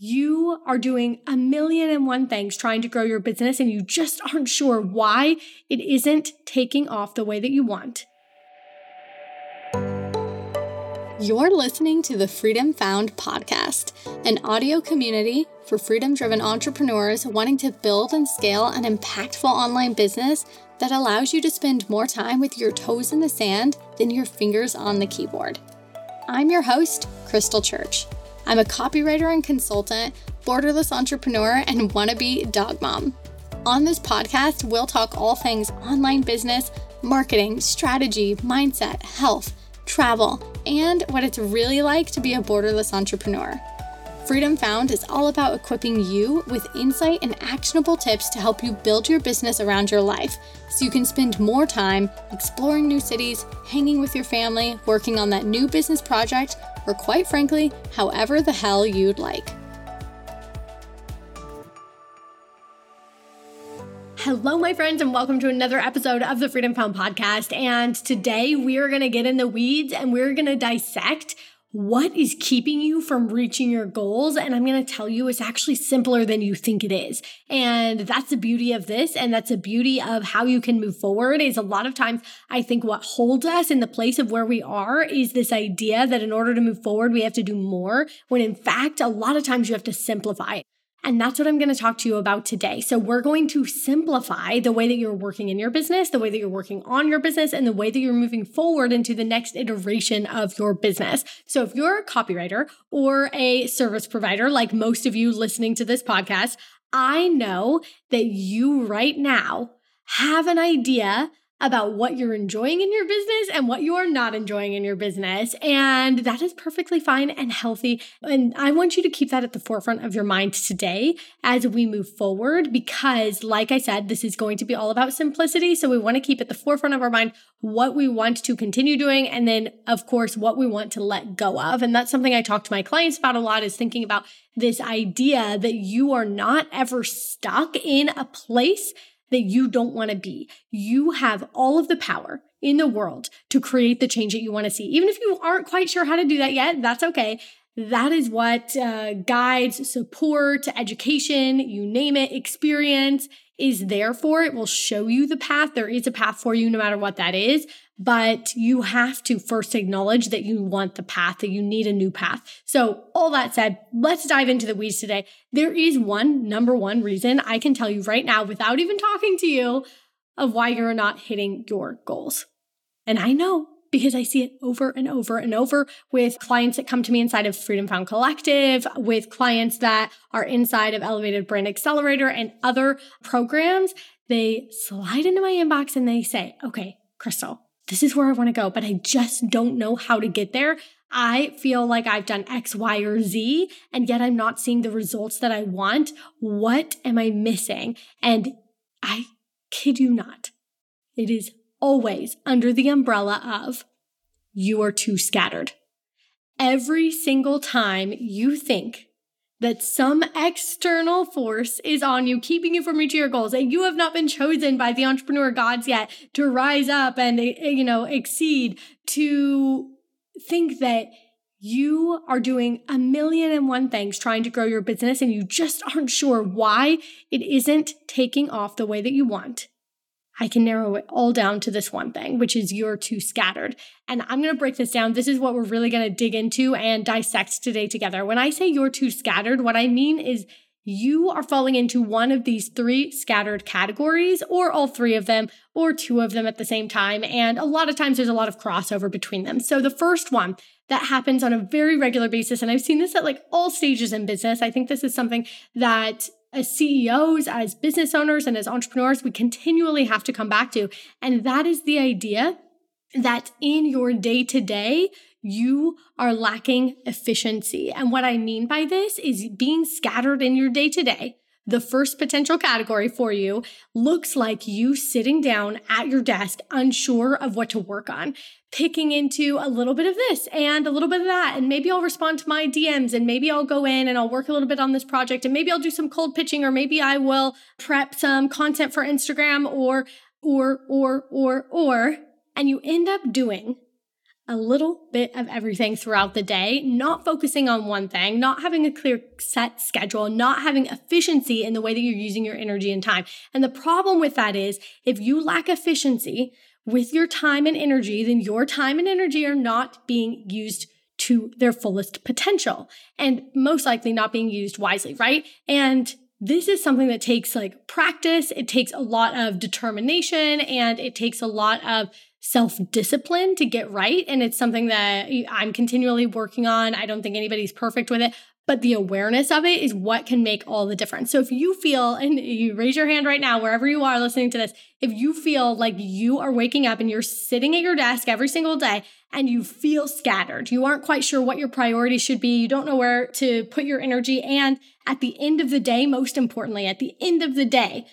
you are doing a million and one things trying to grow your business and you just aren't sure why it isn't taking off the way that you want. You're listening to the Freedom Found podcast, an audio community for freedom driven entrepreneurs wanting to build and scale an impactful online business that allows you to spend more time with your toes in the sand than your fingers on the keyboard. I'm your host, Krystle Church. I'm a copywriter and consultant, borderless entrepreneur, and wannabe dog mom. On this podcast, we'll talk all things online business, marketing, strategy, mindset, health, travel, and what it's really like to be a borderless entrepreneur. Freedom Found is all about equipping you with insight and actionable tips to help you build your business around your life so you can spend more time exploring new cities, hanging with your family, working on that new business project, or quite frankly, however the hell you'd like. Hello, my friends, and welcome to another episode of the Freedom Found podcast. And today we are going to get in the weeds and we're going to dissect what is keeping you from reaching your goals. And I'm going to tell you it's actually simpler than you think it is. And that's the beauty of this. And that's the beauty of how you can move forward is a lot of times I think what holds us in the place of where we are is this idea that in order to move forward, we have to do more. When in fact, a lot of times you have to simplify. And that's what I'm going to talk to you about today. So, we're going to simplify the way that you're working in your business, the way that you're working on your business, and the way that you're moving forward into the next iteration of your business. So, if you're a copywriter or a service provider, like most of you listening to this podcast, I know that you right now have an idea about what you're enjoying in your business and what you are not enjoying in your business. And that is perfectly fine and healthy. And I want you to keep that at the forefront of your mind today as we move forward, because like I said, this is going to be all about simplicity. So we want to keep at the forefront of our mind what we want to continue doing. And then, of course, what we want to let go of. And that's something I talk to my clients about a lot is thinking about this idea that you are not ever stuck in a place that you don't want to be. You have all of the power in the world to create the change that you want to see. Even if you aren't quite sure how to do that yet, that's okay. That is what uh, guides, support, education, you name it, experience is there for. It will show you the path. There is a path for you no matter what that is. But you have to first acknowledge that you want the path, that you need a new path. So, all that said, let's dive into the weeds today. There is one number one reason I can tell you right now without even talking to you of why you're not hitting your goals. And I know because I see it over and over and over with clients that come to me inside of Freedom Found Collective, with clients that are inside of Elevated Brand Accelerator and other programs. They slide into my inbox and they say, okay, Krystle, this is where I want to go, but I just don't know how to get there. I feel like I've done X, Y, or Z, and yet I'm not seeing the results that I want. What am I missing? And I kid you not, it is always under the umbrella of you are too scattered. Every single time you think that some external force is on you, keeping you from reaching your goals, and you have not been chosen by the entrepreneur gods yet to rise up and, eh, you know, exceed, to think that you are doing a million and one things trying to grow your business and you just aren't sure why it isn't taking off the way that you want. I can narrow it all down to this one thing, which is you're too scattered. And I'm going to break this down. This is what we're really going to dig into and dissect today together. When I say you're too scattered, what I mean is you are falling into one of these three scattered categories, or all three of them, or two of them at the same time. And a lot of times there's a lot of crossover between them. So the first one that happens on a very regular basis, and I've seen this at like all stages in business. I think this is something that as CEOs, as business owners, and as entrepreneurs, we continually have to come back to. And that is the idea that in your day to day, you are lacking efficiency. And what I mean by this is being scattered in your day to day the first potential category for you looks like you sitting down at your desk, unsure of what to work on, picking into a little bit of this and a little bit of that. And maybe I'll respond to my DMs and maybe I'll go in and I'll work a little bit on this project and maybe I'll do some cold pitching or maybe I will prep some content for Instagram or, or, or, or, or, and you end up doing a little bit of everything throughout the day, not focusing on one thing, not having a clear set schedule, not having efficiency in the way that you're using your energy and time. And the problem with that is if you lack efficiency with your time and energy, then your time and energy are not being used to their fullest potential and most likely not being used wisely, right? And this is something that takes like practice, it takes a lot of determination, and it takes a lot of self discipline to get right. And it's something that I'm continually working on. I don't think anybody's perfect with it, but the awareness of it is what can make all the difference. So if you feel, and you raise your hand right now, wherever you are listening to this, if you feel like you are waking up and you're sitting at your desk every single day and you feel scattered, you aren't quite sure what your priorities should be, you don't know where to put your energy, and at the end of the day, most importantly, at the end of the day,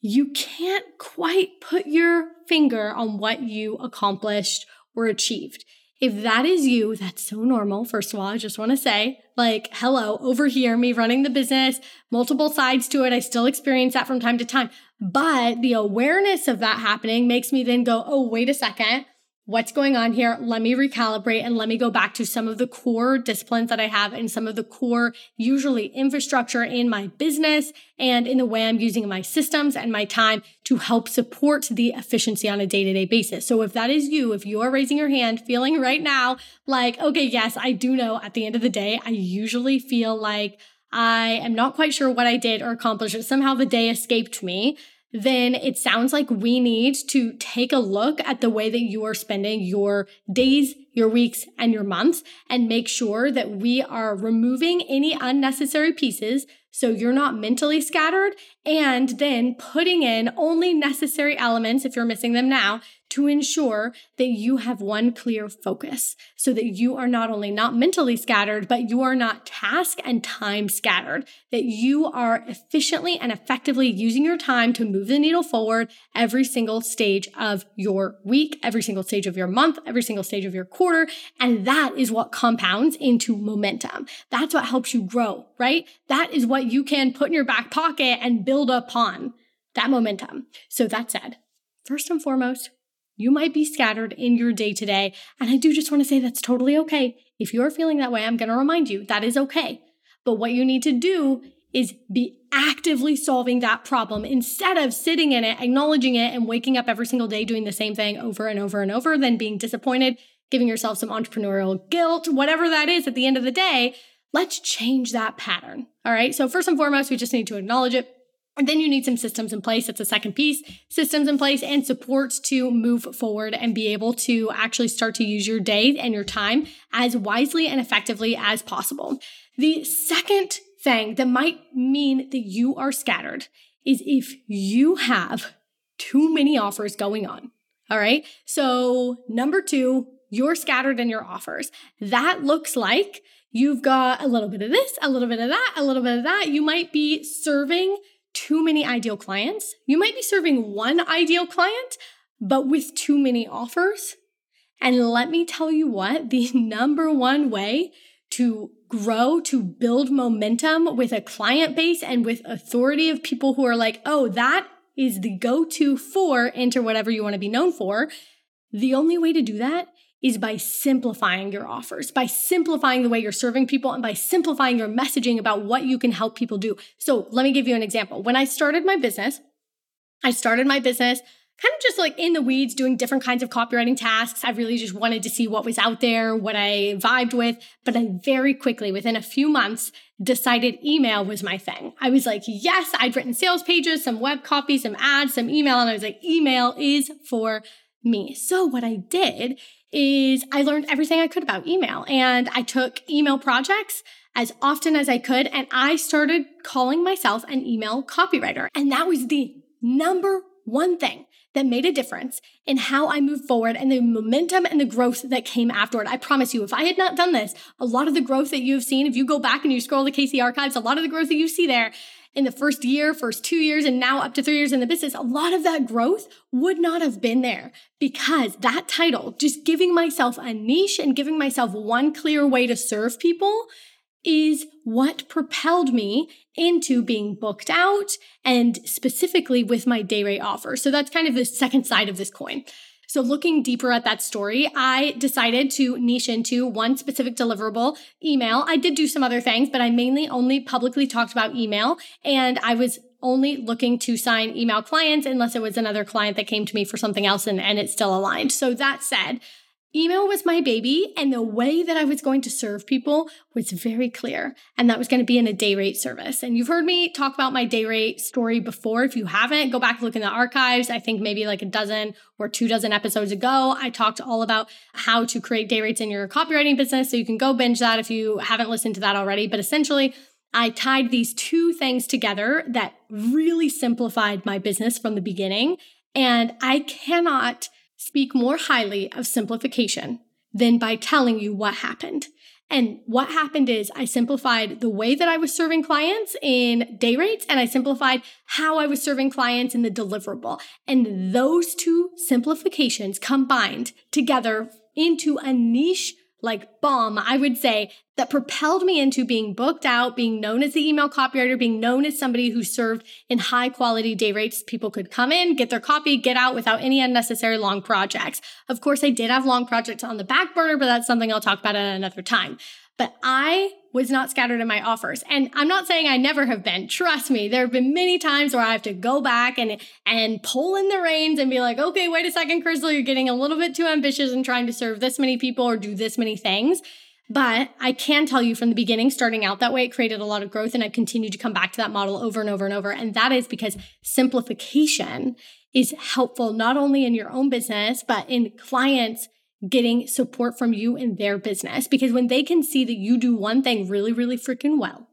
you can't quite put your finger on what you accomplished or achieved. If that is you, that's so normal. First of all, I just want to say, like, hello, over here, me running the business, multiple sides to it. I still experience that from time to time. But the awareness of that happening makes me then go, oh, wait a second what's going on here? Let me recalibrate and let me go back to some of the core disciplines that I have and some of the core, usually infrastructure in my business and in the way I'm using my systems and my time to help support the efficiency on a day to day basis. So if that is you, if you are raising your hand, feeling right now like, okay, yes, I do know at the end of the day, I usually feel like I am not quite sure what I did or accomplished. Somehow the day escaped me then it sounds like we need to take a look at the way that you are spending your days, your weeks, and your months and make sure that we are removing any unnecessary pieces so you're not mentally scattered and then putting in only necessary elements if you're missing them now to ensure that you have one clear focus so that you are not only not mentally scattered, but you are not task and time scattered, that you are efficiently and effectively using your time to move the needle forward every single stage of your week, every single stage of your month, every single stage of your quarter. And that is what compounds into momentum. That's what helps you grow, right? That is what you can put in your back pocket and build upon that momentum. So that said, first and foremost, you might be scattered in your day to day. And I do just want to say that's totally okay. If you're feeling that way, I'm going to remind you that is okay. But what you need to do is be actively solving that problem instead of sitting in it, acknowledging it, and waking up every single day doing the same thing over and over and over, then being disappointed, giving yourself some entrepreneurial guilt, whatever that is at the end of the day. Let's change that pattern. All right. So, first and foremost, we just need to acknowledge it, and then you need some systems in place. That's the second piece systems in place and supports to move forward and be able to actually start to use your day and your time as wisely and effectively as possible. The second thing that might mean that you are scattered is if you have too many offers going on. All right. So, number two, you're scattered in your offers. That looks like you've got a little bit of this, a little bit of that, a little bit of that. You might be serving too many ideal clients. You might be serving one ideal client, but with too many offers. And let me tell you what, the number one way to grow, to build momentum with a client base and with authority of people who are like, oh, that is the go to for enter whatever you want to be known for. The only way to do that is by simplifying your offers, by simplifying the way you're serving people, and by simplifying your messaging about what you can help people do. So, let me give you an example. When I started my business, I started my business kind of just like in the weeds doing different kinds of copywriting tasks. I really just wanted to see what was out there, what I vibed with. But I very quickly, within a few months, decided email was my thing. I was like, yes, I'd written sales pages, some web copy, some ads, some email. And I was like, email is for me. So what I did is I learned everything I could about email and I took email projects as often as I could and I started calling myself an email copywriter. And that was the number one thing that made a difference in how I moved forward and the momentum and the growth that came afterward. I promise you, if I had not done this, a lot of the growth that you've seen, if you go back and you scroll the KC archives, a lot of the growth that you see there in the first year, first two years, and now up to three years in the business, a lot of that growth would not have been there because that title, just giving myself a niche and giving myself one clear way to serve people, is what propelled me into being booked out and specifically with my day rate offer. So that's kind of the second side of this coin. So, looking deeper at that story, I decided to niche into one specific deliverable email. I did do some other things, but I mainly only publicly talked about email. And I was only looking to sign email clients unless it was another client that came to me for something else and, and it's still aligned. So, that said, Email was my baby, and the way that I was going to serve people was very clear, and that was going to be in a day rate service. And you've heard me talk about my day rate story before. If you haven't, go back look in the archives. I think maybe like a dozen or two dozen episodes ago, I talked all about how to create day rates in your copywriting business. So you can go binge that if you haven't listened to that already. But essentially, I tied these two things together that really simplified my business from the beginning. And I cannot speak more highly of simplification than by telling you what happened. And what happened is I simplified the way that I was serving clients in day rates and I simplified how I was serving clients in the deliverable. And those two simplifications combined together into a niche like bomb, I would say, that propelled me into being booked out, being known as the email copywriter, being known as somebody who served in high quality day rates. People could come in, get their copy, get out without any unnecessary long projects. Of course, I did have long projects on the back burner, but that's something I'll talk about at another time. But I was not scattered in my offers. And I'm not saying I never have been. Trust me, there have been many times where I have to go back and and pull in the reins and be like, okay, wait a second, Krystle, you're getting a little bit too ambitious and trying to serve this many people or do this many things. But I can tell you from the beginning, starting out that way, it created a lot of growth. And I've continued to come back to that model over and over and over. And that is because simplification is helpful not only in your own business, but in clients getting support from you in their business. Because when they can see that you do one thing really, really freaking well,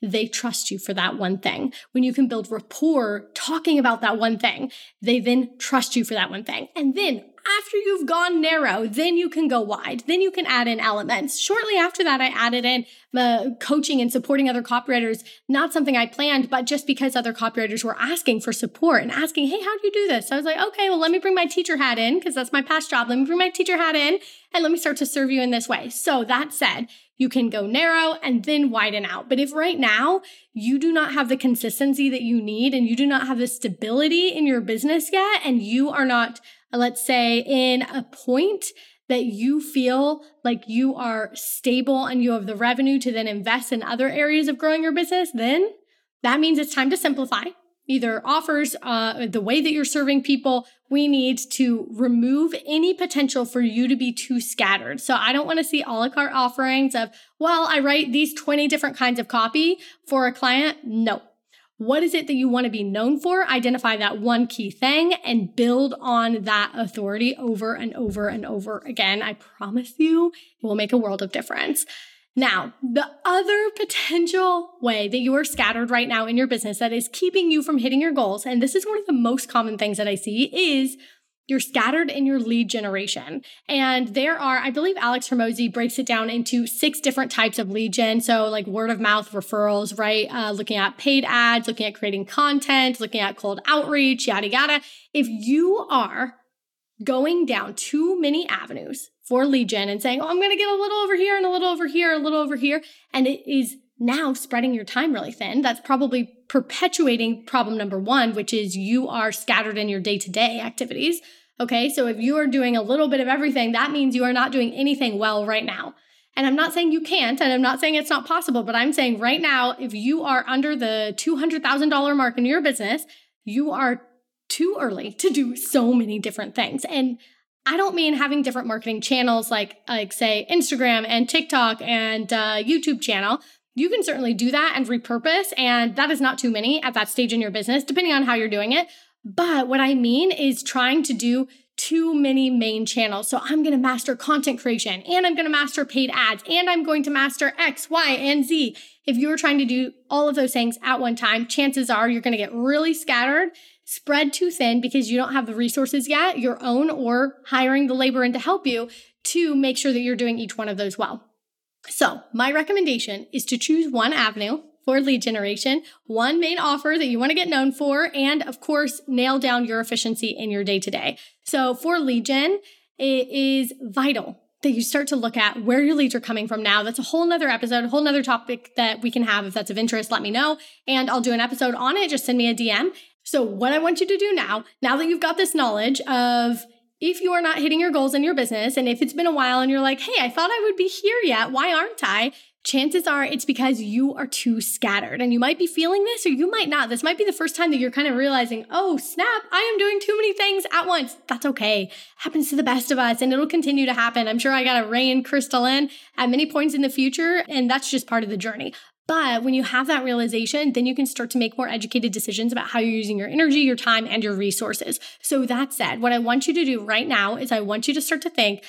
they trust you for that one thing. When you can build rapport talking about that one thing, they then trust you for that one thing. And then after you've gone narrow, then you can go wide. Then you can add in elements. Shortly after that, I added in uh, coaching and supporting other copywriters, not something I planned, but just because other copywriters were asking for support and asking, hey, how do you do this? I was like, okay, well, let me bring my teacher hat in because that's my past job. Let me bring my teacher hat in and let me start to serve you in this way. So that said, you can go narrow and then widen out. But if right now you do not have the consistency that you need and you do not have the stability in your business yet, and you are not let's say in a point that you feel like you are stable and you have the revenue to then invest in other areas of growing your business, then that means it's time to simplify. Either offers, uh, the way that you're serving people, we need to remove any potential for you to be too scattered. So I don't want to see a la carte offerings of, well, I write these 20 different kinds of copy for a client. No, what is it that you want to be known for? Identify that one key thing and build on that authority over and over and over again. I promise you, it will make a world of difference. Now, the other potential way that you are scattered right now in your business that is keeping you from hitting your goals, and this is one of the most common things that I see, is you're scattered in your lead generation. And there are, I believe Alex Hormozi breaks it down into six different types of lead gen. So, like word of mouth referrals, right? Uh, looking at paid ads, looking at creating content, looking at cold outreach, yada, yada. If you are going down too many avenues for lead gen and saying, oh, I'm going to get a little over here and a little over here, a little over here, and it is now spreading your time really thin, that's probably perpetuating problem number one, which is you are scattered in your day to day activities. Okay, so if you are doing a little bit of everything, that means you are not doing anything well right now. And I'm not saying you can't, and I'm not saying it's not possible, but I'm saying right now, if you are under the $200,000 mark in your business, you are too early to do so many different things. And I don't mean having different marketing channels like, like say, Instagram and TikTok and uh, YouTube channel. You can certainly do that and repurpose, and that is not too many at that stage in your business, depending on how you're doing it. But what I mean is trying to do too many main channels. So I'm going to master content creation and I'm going to master paid ads and I'm going to master X, Y, and Z. If you're trying to do all of those things at one time, chances are you're going to get really scattered, spread too thin because you don't have the resources yet, your own or hiring the labor in to help you to make sure that you're doing each one of those well. So, my recommendation is to choose one avenue for lead generation, one main offer that you want to get known for, and of course, nail down your efficiency in your day to day. So for lead gen, it is vital that you start to look at where your leads are coming from now. That's a whole nother episode, a whole nother topic that we can have. If that's of interest, let me know. And I'll do an episode on it. Just send me a DM. So what I want you to do now, now that you've got this knowledge of if you are not hitting your goals in your business, and if it's been a while and you're like, hey, I thought I would be here yet, why aren't I? Chances are it's because you are too scattered. And you might be feeling this or you might not. This might be the first time that you're kind of realizing, oh, snap, I am doing too many things at once. That's okay. Happens to the best of us and it'll continue to happen. I'm sure I got to rein Krystle in at many points in the future. And that's just part of the journey. But when you have that realization, then you can start to make more educated decisions about how you're using your energy, your time, and your resources. So, that said, what I want you to do right now is I want you to start to think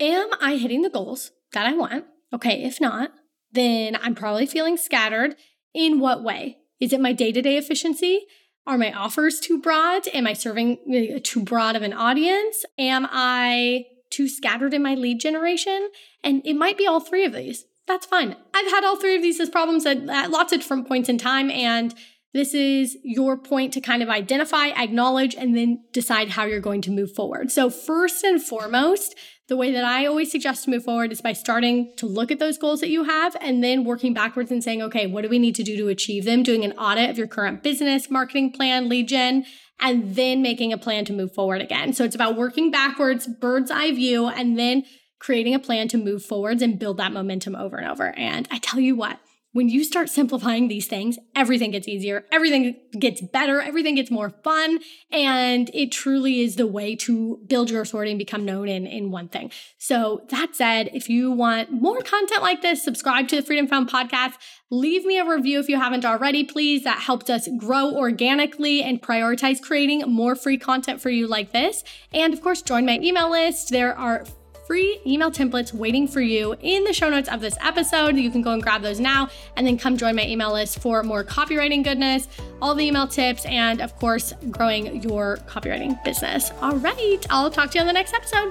Am I hitting the goals that I want? Okay, if not, then I'm probably feeling scattered. In what way? Is it my day to day efficiency? Are my offers too broad? Am I serving uh, too broad of an audience? Am I too scattered in my lead generation? And it might be all three of these that's fine. I've had all three of these as problems at, at lots of different points in time. And this is your point to kind of identify, acknowledge, and then decide how you're going to move forward. So, first and foremost, the way that I always suggest to move forward is by starting to look at those goals that you have and then working backwards and saying, okay, what do we need to do to achieve them? Doing an audit of your current business, marketing plan, lead gen, and then making a plan to move forward again. So, it's about working backwards, bird's eye view, and then creating a plan to move forwards and build that momentum over and over. And I tell you what, when you start simplifying these things, everything gets easier, everything gets better, everything gets more fun, and it truly is the way to build your authority and become known in, in one thing. So, that said, if you want more content like this, subscribe to the Freedom Found podcast. Leave me a review if you haven't already, please. That helps us grow organically and prioritize creating more free content for you like this. And of course, join my email list. There are free email templates waiting for you in the show notes of this episode. You can go and grab those now and then come join my email list for more copywriting goodness, all the email tips, and of course, growing your copywriting business. All right, I'll talk to you on the next episode.